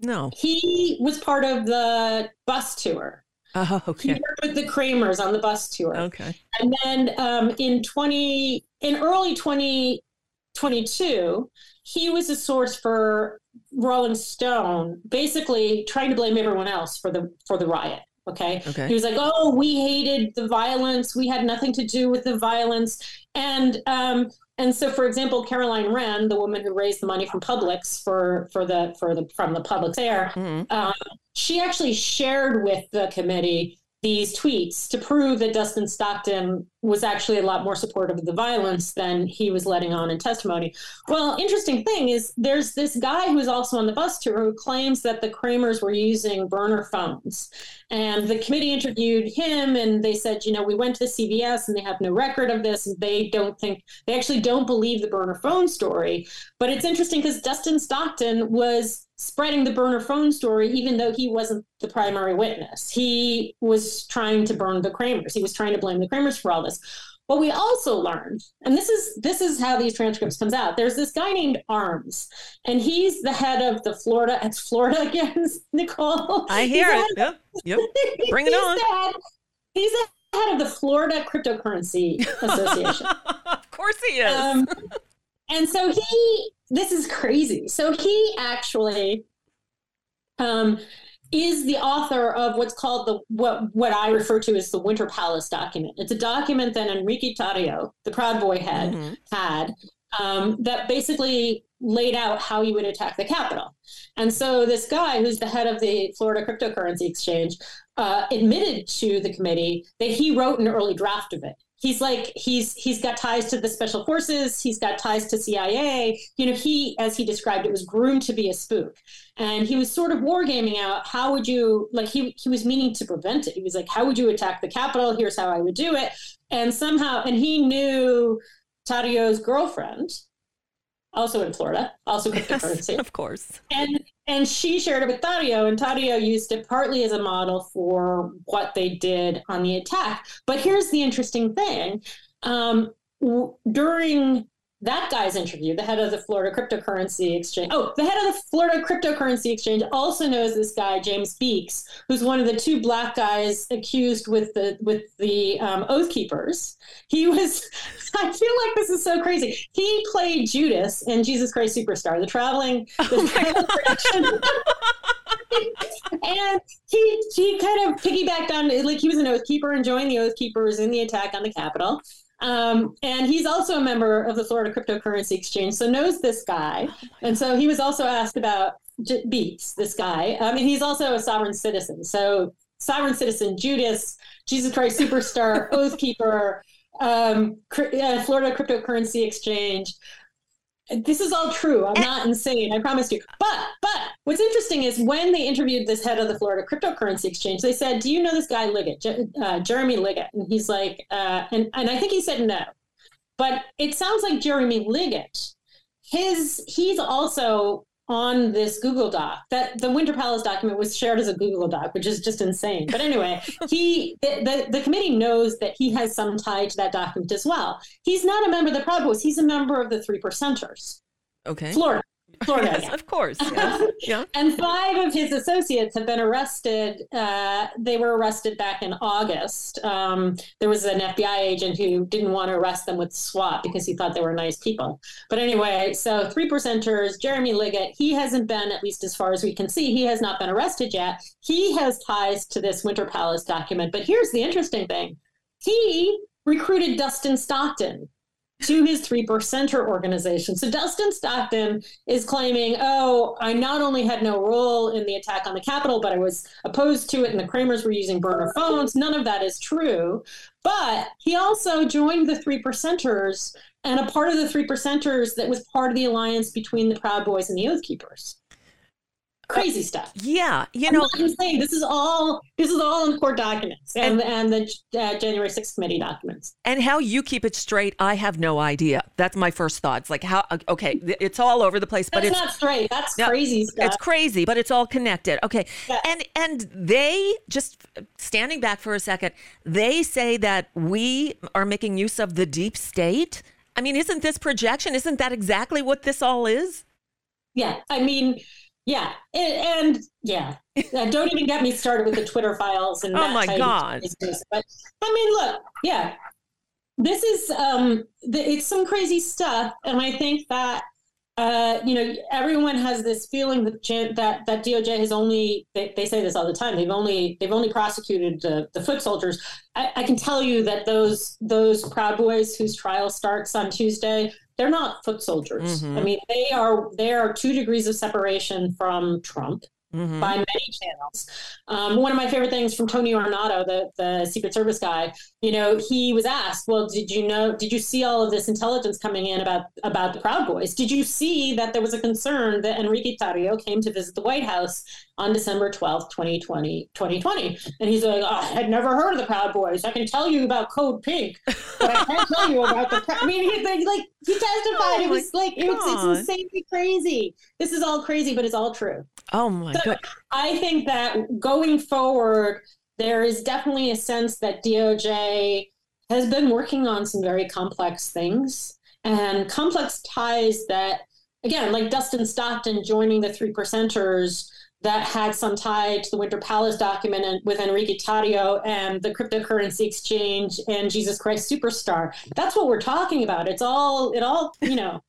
No. He was part of the bus tour. Oh, okay. He worked with the Kremers on the bus tour. Okay. And then um, in 20, in early 2022, he was a source for Rolling Stone, basically trying to blame everyone else for the for the riot. Okay? okay. He was like, "Oh, we hated the violence. We had nothing to do with the violence." And um, and so, for example, Caroline Wren, the woman who raised the money from Publix for for the for the from the Publix heir, mm-hmm. um, she actually shared with the committee these tweets to prove that Dustin Stockton was actually a lot more supportive of the violence than he was letting on in testimony. Well, interesting thing is there's this guy who's also on the bus tour who claims that the Kremers were using burner phones. And the committee interviewed him and they said, you know, we went to the CVS and they have no record of this. And they don't think, they actually don't believe the burner phone story. But it's interesting because Dustin Stockton was spreading the burner phone story, even though he wasn't the primary witness. He was trying to burn the Kremers. He was trying to blame the Kremers for all this. What we also learned, and this is this is how these transcripts comes out. There's this guy named Arms, and he's the head of the Florida. It's Florida again, Nicole. I hear it. Yep, yep. Bring it on. The head, he's the head of the Florida Cryptocurrency Association. of course he is. Um, and so he this is crazy. So he actually um, is the author of what's called the what what I refer to as the Winter Palace document. It's a document that Enrique Tarrio, the Proud Boy, had mm-hmm. had um, that basically laid out how you would attack the Capitol. And so this guy, who's the head of the Florida Cryptocurrency Exchange, uh, admitted to the committee that he wrote an early draft of it he's like he's he's got ties to the special forces. He's got ties to cia you know he as he described it was groomed to be a spook. And he was sort of wargaming out how would you like he he was meaning to prevent it. He was like how would you attack the capitol? Here's how i would do it. And somehow and he knew Tarrio's girlfriend also in Florida, also cryptocurrency. Yes, of course. And and she shared it with Tarrio, and Tarrio used it partly as a model for what they did on the attack. But here's the interesting thing: um, w- during that guy's interview, the head of the Florida cryptocurrency exchange. Oh, the head of the Florida cryptocurrency exchange also knows this guy James Beeks, who's one of the two black guys accused with the with the um, Oath Keepers. He was. I feel like this is so crazy. He played Judas in Jesus Christ Superstar, the traveling the Oh traveling production. and he he kind of piggybacked on like he was an oath keeper and joined the oath keepers in the attack on the capitol um, and he's also a member of the florida cryptocurrency exchange so knows this guy. And so he was also asked about J- Beeks this guy. Um, and he's also a sovereign citizen. So sovereign citizen judas jesus christ superstar oath keeper um, uh, florida cryptocurrency exchange this is all true. I'm not insane. I promise you. But but what's interesting is when they interviewed this head of the Florida cryptocurrency exchange, they said, "Do you know this guy Liggett, uh, Jeremy Liggett?" And he's like, uh, and and I think he said no. But it sounds like Jeremy Liggett. His he's also on this Google Doc. That the Winter Palace document was shared as a Google Doc, which is just insane. But anyway, he the, the, the committee knows that he has some tie to that document as well. He's not a member of the Proud Boys. He's a member of the Three Percenters, Okay. Florida. Florida. Yes, of course. Yes. yeah. And five of his associates have been arrested. Uh, they were arrested back in August. Um, there was an FBI agent who didn't want to arrest them with SWAT because he thought they were nice people. But anyway, so three percenters, Jeremy Liggett, he hasn't been, at least as far as we can see, he has not been arrested yet. He has ties to this Winter Palace document. But here's the interesting thing he recruited Dustin Stockton to his three percenter organization. So Dustin Stockton is claiming, oh, I not only had no role in the attack on the Capitol, but I was opposed to it, and the Kremers were using burner phones. None of that is true. But he also joined the three percenters and a part of the three percenters that was part of the alliance between the Proud Boys and the Oath Keepers. Crazy stuff. Yeah. You know, I'm saying this is all this is all in court documents and and, the uh, January 6th committee documents. and how you keep it straight, I have no idea. That's my first thoughts. Like how okay, it's all over the place, but That's it's not straight. That's No, crazy stuff. It's crazy, but it's all connected. Okay. Yes. And and they just standing back for a second, they say that we are making use of the deep state. I mean, isn't this projection? Isn't that exactly what this all is? Yeah, I mean, yeah, and, and yeah, uh, don't even get me started with the Twitter files and Oh my God. But I mean, look, yeah, this is um, the, it's some crazy stuff, and I think that uh, you know everyone has this feeling that that that DOJ has only they, they say this all the time they've only they've only prosecuted the, the foot soldiers. I, I can tell you that those those Proud Boys whose trial starts on Tuesday they're not foot soldiers. Mhm. I mean, they are they are two degrees of separation from Trump Mhm. by many channels. Um, one of my favorite things from Tony Ornato, the the Secret Service guy, you know, he was asked, "Well, did you know? Did you see all of this intelligence coming in about about the Proud Boys? Did you see that there was a concern that Enrique Tarrio came to visit the White House on December twelfth, 2020, 2020?" And he's like, ah, oh, "I had never heard of the Proud Boys. I can tell you about Code Pink, but I can't tell you about the." Prou-" I mean, he, like, like he testified. Oh it was like it was, it's insanely crazy. This is all crazy, but it's all true. Oh my So- god. I think that going forward, there is definitely a sense that DOJ has been working on some very complex things and complex ties that, again, like Dustin Stockton joining the three percenters that had some tie to the Winter Palace document with Enrique Tarrio and the cryptocurrency exchange and Jesus Christ Superstar. That's what we're talking about. It's all, it all, you know.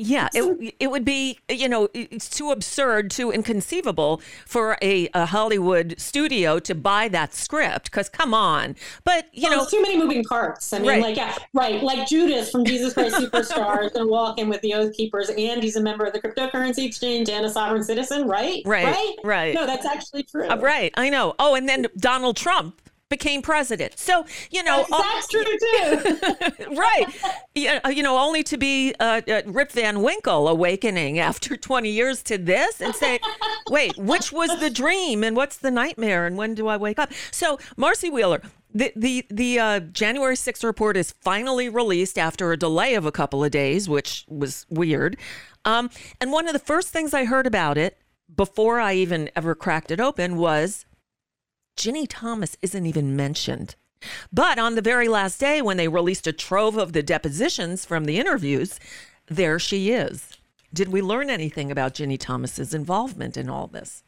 Yeah, it, it would be, you know, it's too absurd, too inconceivable for a, a Hollywood studio to buy that script. Because come on, but you Well, know, too many moving parts. I mean, Right. like, yeah, right, like Judas from Jesus Christ Superstar is going to walk in with the Oath Keepers, and he's a member of the cryptocurrency exchange and a sovereign citizen, right? Right, right, right. No, that's actually true. Uh, right? I know. Oh, and then Donald Trump became president. So, you know, that's, that's true too. right. Yeah, you know, only to be uh, uh, Rip Van Winkle awakening after 20 years to this and say, wait, which was the dream and what's the nightmare and when do I wake up? So, Marcy Wheeler, the the the uh, January 6th report is finally released after a delay of a couple of days, which was weird. Um, and one of the first things I heard about it before I even ever cracked it open was Ginny Thomas isn't even mentioned. But on the very last day, when they released a trove of the depositions from the interviews, there she is. Did we learn anything about Ginny Thomas's involvement in all this?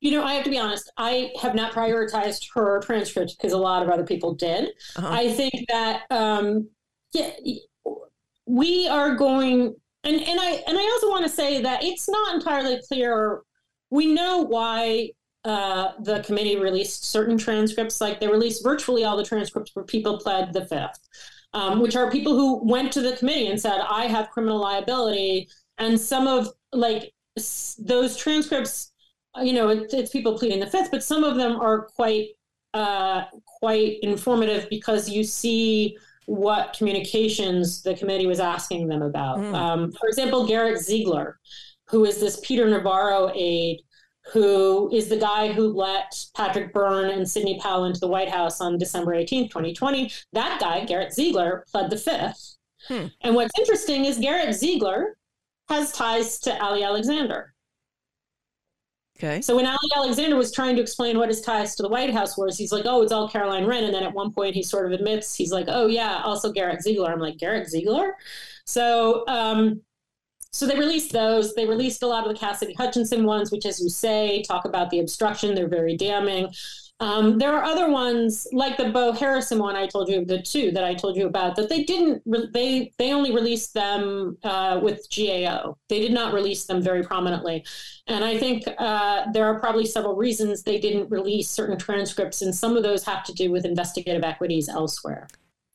You know, I have to be honest. I have not prioritized her transcript because a lot of other people did. Uh-huh. I think that um, yeah, we are going, and and I and I also want to say that it's not entirely clear. We know why uh, the committee released certain transcripts. Like they released virtually all the transcripts where people pled the fifth, um, which are people who went to the committee and said, "I have criminal liability," and some of like those transcripts you know, it, it's people pleading the fifth, but some of them are quite uh, quite informative because you see what communications the committee was asking them about. Mm. Um, for example, Garrett Ziegler, who is this Peter Navarro aide, who is the guy who let Patrick Byrne and Sidney Powell into the White House on December 18th, 2020. That guy, Garrett Ziegler, pled the fifth. Hmm. And what's interesting is Garrett Ziegler has ties to Ali Alexander. Okay. So when Ali Alexander was trying to explain what his ties to the White House was, he's like, "Oh, it's all Caroline Wren," and then at one point he sort of admits he's like, "Oh yeah, also Garrett Ziegler." I'm like, Garrett Ziegler. So, um, so they released those. They released a lot of the Cassidy Hutchinson ones, which, as you say, talk about the obstruction. They're very damning. Um, there are other ones like the Beau Harrison one I told you the two that I told you about that they didn't re- they they only released them uh, with GAO. They did not release them very prominently, and I think uh, there are probably several reasons they didn't release certain transcripts, and some of those have to do with investigative equities elsewhere.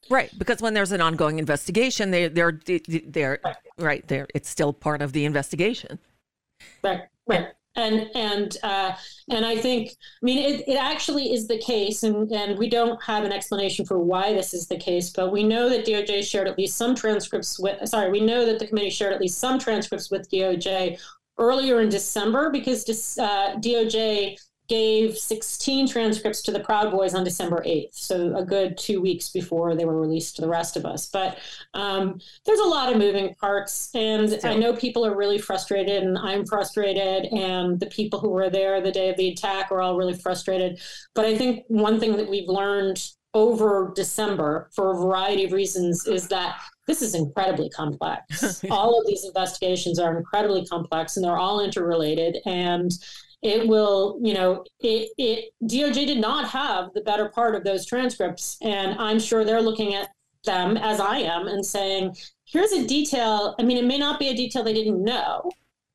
Right, because when there's an ongoing investigation, they they're they're right. right there. It's still part of the investigation. Right, right and and uh, and I think I mean it, it actually is the case, and and we don't have an explanation for why this is the case, but we know that DOJ shared at least some transcripts with. Sorry, we know that the committee shared at least some transcripts with DOJ earlier in December because uh, DOJ gave 16 transcripts to the Proud Boys on December 8th, so a good two weeks before they were released to the rest of us. But um, there's a lot of moving parts, and. I know people are really frustrated, and I'm frustrated, and the people who were there the day of the attack are all really frustrated. But I think one thing that we've learned over December for a variety of reasons is that this is incredibly complex. all of these investigations are incredibly complex and they're all interrelated. And it will, you know, it, it DOJ did not have the better part of those transcripts. And I'm sure they're looking at them as I am and saying, here's a detail. I mean, it may not be a detail they didn't know,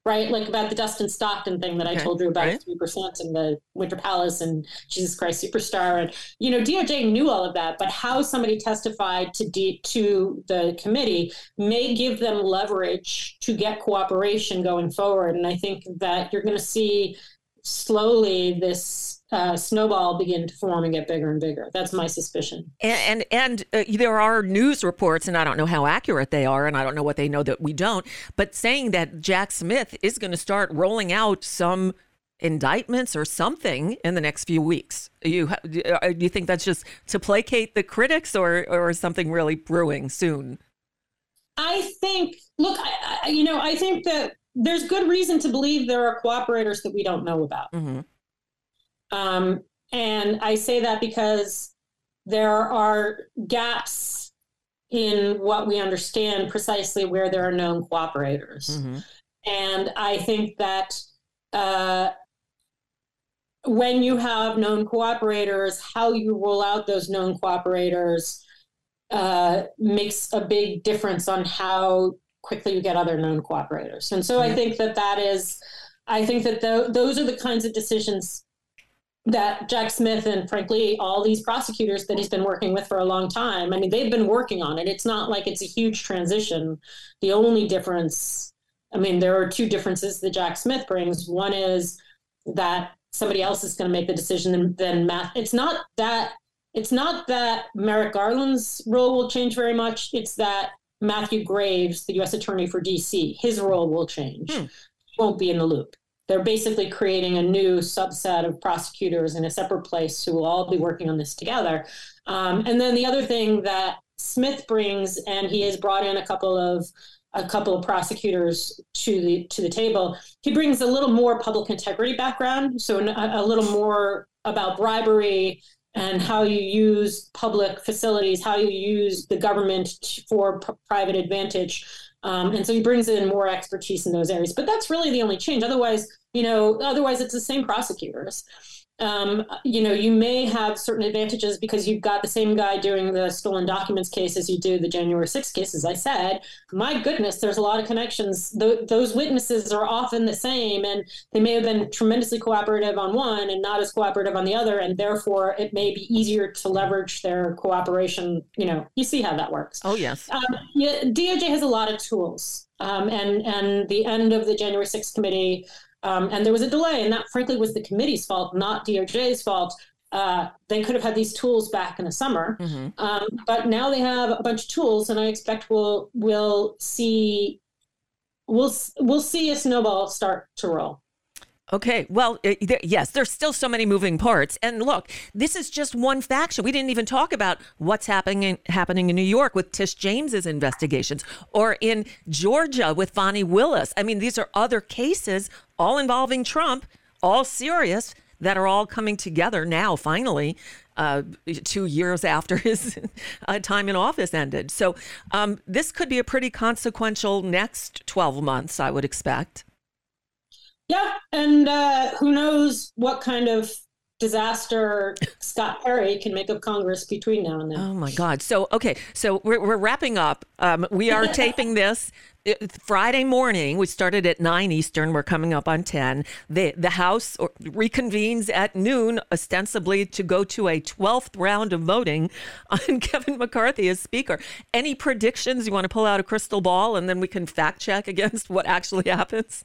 right? Like about the Dustin Stockton thing that okay, I told you about, three right. percent in the Winter Palace and Jesus Christ Superstar, and you know DOJ knew all of that, but how somebody testified to D, to the committee may give them leverage to get cooperation going forward, and I think that you're going to see slowly this uh, snowball begin to form and get bigger and bigger. That's my suspicion. And and, and uh, there are news reports, and I don't know how accurate they are, and I don't know what they know that we don't, but saying that Jack Smith is going to start rolling out some indictments or something in the next few weeks. You uh, do you think that's just to placate the critics, or or something really brewing soon? I think. Look, I, I, you know, I think that there's good reason to believe there are cooperators that we don't know about. Mm-hmm. Um, and I say that because there are gaps in what we understand precisely where there are known cooperators. Mm-hmm. And I think that uh, when you have known cooperators, how you roll out those known cooperators uh, makes a big difference on how quickly you get other known cooperators. And so I think that that is, I think that the, those are the kinds of decisions that Jack Smith and frankly all these prosecutors that he's been working with for a long time. I mean, they've been working on it. It's not like it's a huge transition. The only difference, I mean, there are two differences that Jack Smith brings. One is that somebody else is going to make the decision than, than math. It's not that it's not that Merrick Garland's role will change very much. It's that Matthew Graves, the U.S. Attorney for D.C., his role will change. Hmm. Won't be in the loop. They're basically creating a new subset of prosecutors in a separate place who will all be working on this together. Um, and then the other thing that Smith brings, and he has brought in a couple of a couple of prosecutors to the to the table. He brings a little more public integrity background, so a, a little more about bribery and how you use public facilities, how you use the government for p- private advantage. Um, and so he brings in more expertise in those areas. But that's really the only change. Otherwise, you know, otherwise it's the same prosecutors um, you know, you may have certain advantages because you've got the same guy doing the stolen documents case as you do the January 6th case. As I said, my goodness, there's a lot of connections. Th- those witnesses are often the same, and they may have been tremendously cooperative on one and not as cooperative on the other, and therefore it may be easier to leverage their cooperation. You know, you see how that works. Oh yes. Um, yeah, DOJ has a lot of tools, um, and and the end of the January 6th committee um, and there was a delay, and that frankly was the committee's fault, not DOJ's fault. Uh, they could have had these tools back in the summer, mm-hmm. um, but now they have a bunch of tools, and I expect we'll we'll see we'll we'll see a snowball start to roll. Okay, well, uh, there, yes, there's still so many moving parts. And look, this is just one faction. We didn't even talk about what's happening in, happening in New York with Tish James's investigations or in Georgia with Fani Willis. I mean, these are other cases all involving Trump, all serious, that are all coming together now, finally, uh, two years after his uh, time in office ended. So um, this could be a pretty consequential next 12 months, I would expect. Yeah, and uh, who knows what kind of disaster Scott Perry can make of Congress between now and then. Oh my God! So okay, so we're we're wrapping up. Um, we are taping this Friday morning. We started at nine Eastern. We're coming up on ten. The the House reconvenes at noon, ostensibly to go to a twelfth round of voting on Kevin McCarthy as Speaker. Any predictions? You want to pull out a crystal ball, and then we can fact check against what actually happens.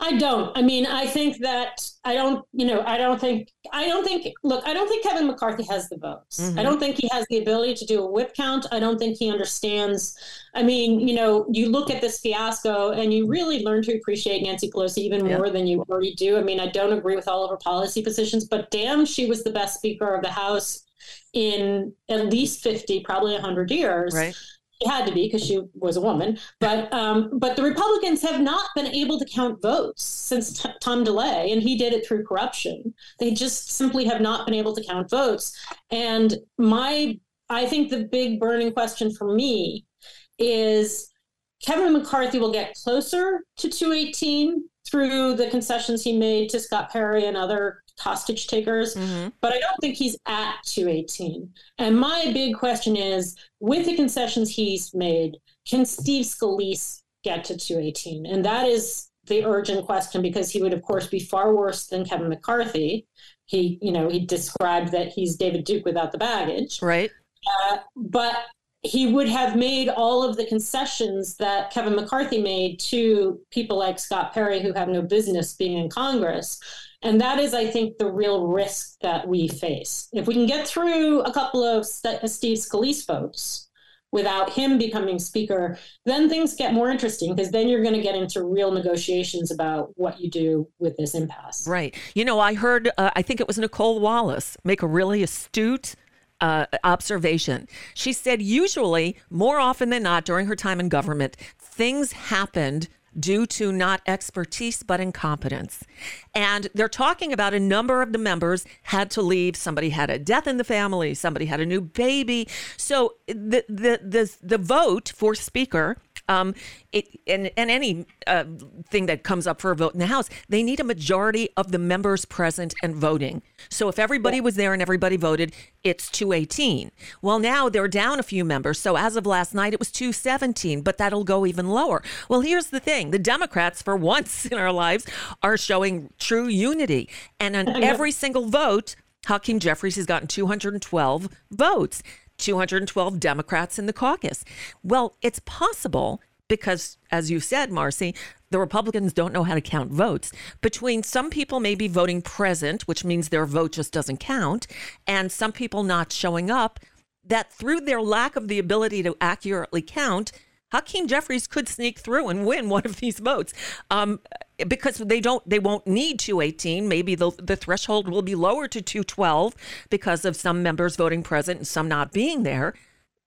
I don't. I mean, I think that I don't, you know, I don't think, I don't think, look, I don't think Kevin McCarthy has the votes. Mm-hmm. I don't think he has the ability to do a whip count. I don't think he understands. I mean, you know, you look at this fiasco and you really learn to appreciate Nancy Pelosi even yeah. more than you already do. I mean, I don't agree with all of her policy positions, but damn, she was the best Speaker of the House in at least 50, probably 100 years. Right she had to be because she was a woman. But um, but the Republicans have not been able to count votes since t- Tom DeLay, and he did it through corruption. They just simply have not been able to count votes. And my I think the big burning question for me is Kevin McCarthy will get closer to 218 through the concessions he made to Scott Perry and other hostage takers, mm-hmm. but I don't think he's at 218. And my big question is with the concessions he's made, can Steve Scalise get to 218? And that is the urgent question because he would, of course, be far worse than Kevin McCarthy. He, you know, he described that he's David Duke without the baggage. Right. Uh, but he would have made all of the concessions that Kevin McCarthy made to people like Scott Perry, who have no business being in Congress. And that is, I think, the real risk that we face. If we can get through a couple of Steve Scalise votes without him becoming speaker, then things get more interesting because then you're going to get into real negotiations about what you do with this impasse. Right. You know, I heard, uh, I think it was Nicolle Wallace make a really astute uh, observation. She said, usually, more often than not, during her time in government, things happened due to not expertise but incompetence. And they're talking about a number of the members had to leave. Somebody had a death in the family, somebody had a new baby. So the the the, the vote for speaker um, it, and, and any uh, thing that comes up for a vote in the House, they need a majority of the members present and voting. So if everybody was there and everybody voted, it's 218. Well, now they're down a few members. So as of last night, it was 217, but that'll go even lower. Well, here's the thing the Democrats, for once in our lives, are showing true unity. And on every single vote, Hakeem Jeffries has gotten 212 votes. 212 Democrats in the caucus. Well, it's possible because, as you said, Marcy, the Republicans don't know how to count votes. Between some people maybe voting present, which means their vote just doesn't count, and some people not showing up, that through their lack of the ability to accurately count, Hakeem Jeffries could sneak through and win one of these votes um, because they don't they won't need 218 maybe the, the threshold will be lower to 212 because of some members voting present and some not being there.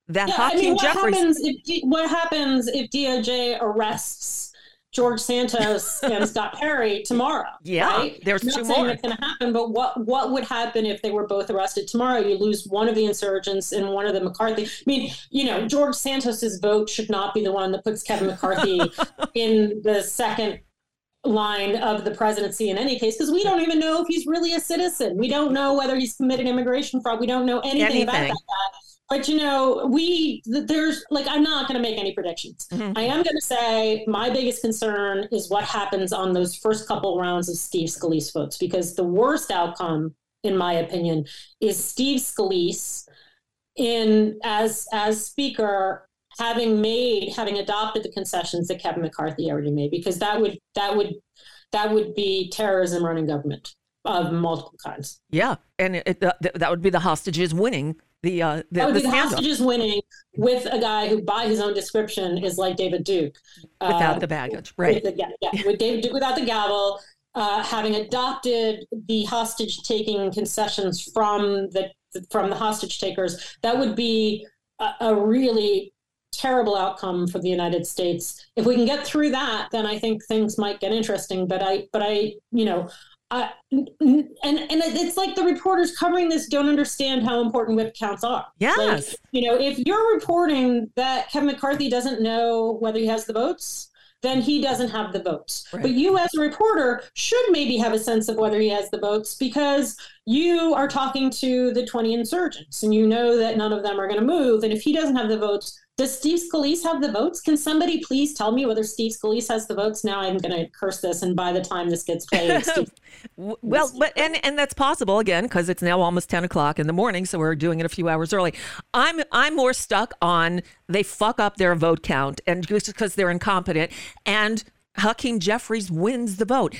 That Yeah, Hakeem I mean, what Jeffries happens if what happens if DOJ arrests George Santos and Scott Perry tomorrow? Yeah, right? there's I'm not two saying more. that's going to happen, but what what would happen if they were both arrested tomorrow? You lose one of the insurgents and one of the McCarthy. I mean, you know, George Santos's vote should not be the one that puts Kevin McCarthy in the second line of the presidency in any case because we don't even know if he's really a citizen we don't know whether he's committed immigration fraud we don't know anything, about Anything. that but you know we there's like i'm not going to make any predictions Mhm. i am going to say my biggest concern is what happens on those first couple rounds of steve scalise votes because the worst outcome in my opinion is steve scalise in as as speaker having made having adopted the concessions that kevin mccarthy already made because that would that would that would be terrorism running government of multiple kinds yeah and it, that, that would be the hostages winning the uh the, would the the hostages winning with a guy who by his own description is like david duke without Uh, the baggage right with the, yeah, yeah, with David Duke without the gavel, uh, having adopted the hostage taking concessions from the from the hostage takers, that would be a, a really terrible outcome for the United States. If we can get through that, then I think things might get interesting. But I, but I, you know. And and it's like the reporters covering this don't understand how important whip counts are. yes Like, you know, if you're reporting that Kevin McCarthy doesn't know whether he has the votes, then he doesn't have the votes. Right. But you, as a reporter, should maybe have a sense of whether he has the votes because you are talking to the 20 insurgents and you know that none of them are going to move. And if he doesn't have the votes, does Steve Scalise have the votes? Can somebody please tell me whether Steve Scalise has the votes? Now I'm going to curse this, and by the time this gets played, Steve Well, but and and that's possible again because it's now almost ten o'clock in the morning, so we're doing it a few hours early. I'm I'm more stuck on they fuck up their vote count and just because they're incompetent and. Hakeem Jeffries wins the vote.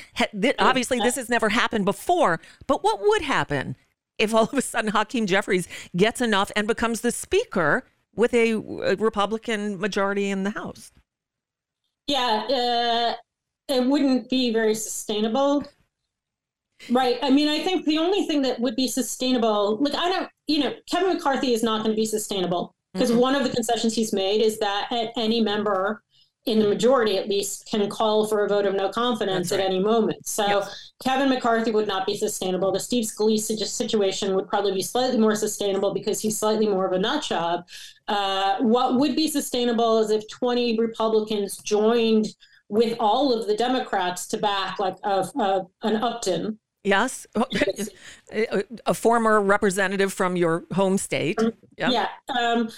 Obviously, this has never happened before, but what would happen if all of a sudden Hakeem Jeffries gets enough and becomes the speaker with a, a Republican majority in the House? Yeah, uh, it wouldn't be very sustainable. Right. I mean, I think the only thing that would be sustainable, like, I don't, you know, Kevin McCarthy is not going to be sustainable because one of the concessions he's made is that any member in the majority, at least, can call for a vote of no confidence That's at any moment. So Yes. Kevin McCarthy would not be sustainable. The Steve Scalise situation would probably be slightly more sustainable because he's slightly more of a nut job. Uh, what would be sustainable is if 20 Republicans joined with all of the Democrats to back like a, a, an Upton. Yes, a a former representative from your home state. Yep. Yeah. Um,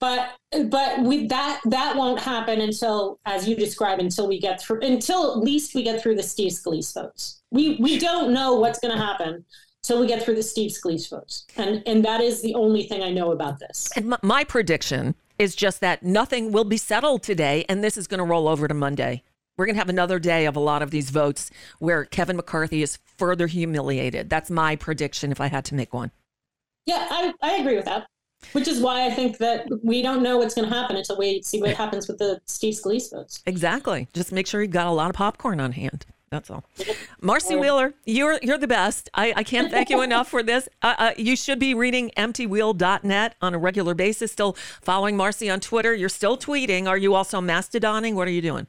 but but we that that won't happen until, as you describe, until we get through until at least we get through the Steve Scalise votes. We we don't know what's going to happen till we get through the Steve Scalise votes, and and that is the only thing I know about this. And my, my prediction is just that nothing will be settled today, and this is going to roll over to Monday. We're going to have another day of a lot of these votes where Kevin McCarthy is further humiliated. That's my prediction if I had to make one. Yeah, I, I agree with that. Which is why I think that we don't know what's going to happen until we see what happens with the Steve Scalise votes. Exactly. Just make sure you've got a lot of popcorn on hand. That's all. Marcy Wheeler, you're you're the best. I, I can't thank you enough for this. Uh, uh, you should be reading emptywheel.net on a regular basis. Still following Marcy on Twitter. You're still tweeting. Are you also mastodoning? What are you doing?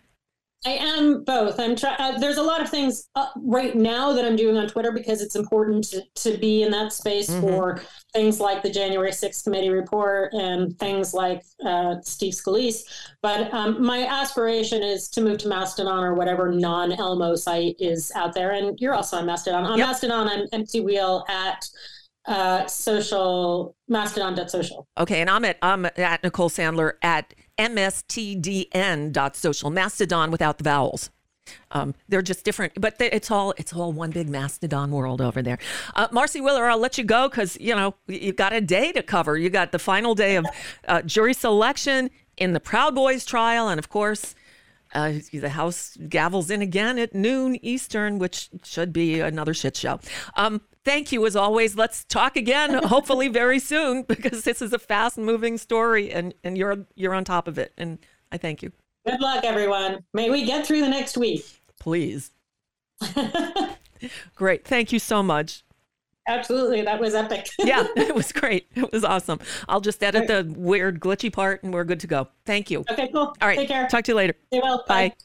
I am both. I'm trying. Uh, there's a lot of things uh, right now that I'm doing on Twitter because it's important to, to be in that space for things like the January 6th committee report and things like uh, Steve Scalise. But um, my aspiration is to move to Mastodon or whatever non Elmo site is out there. And you're also on Mastodon. On Yep. Mastodon, I'm empty wheel at uh, social mastodon.social. Okay, and I'm at I'm at Nicole Sandler at mstdn.social. Mastodon without the vowels. Um, they're just different, but they, it's all it's all one big mastodon world over there. Uh, Marcy Wheeler, I'll let you go because you know you've got a day to cover. You got the final day of uh, jury selection in the Proud Boys trial. And of course, uh, the House gavels in again at noon Eastern, which should be another shit show. Um, thank you as always. Let's talk again, hopefully very soon, because this is a fast moving story and, and you're you're on top of it. And I thank you. Good luck, everyone. May we get through the next week. Please. Great. Thank you so much. Absolutely. That was epic. yeah, it was great. It was awesome. I'll just edit the weird glitchy part and we're good to go. Thank you. Okay, cool. All right. Take care. Talk to you later. Stay well. Bye. Bye.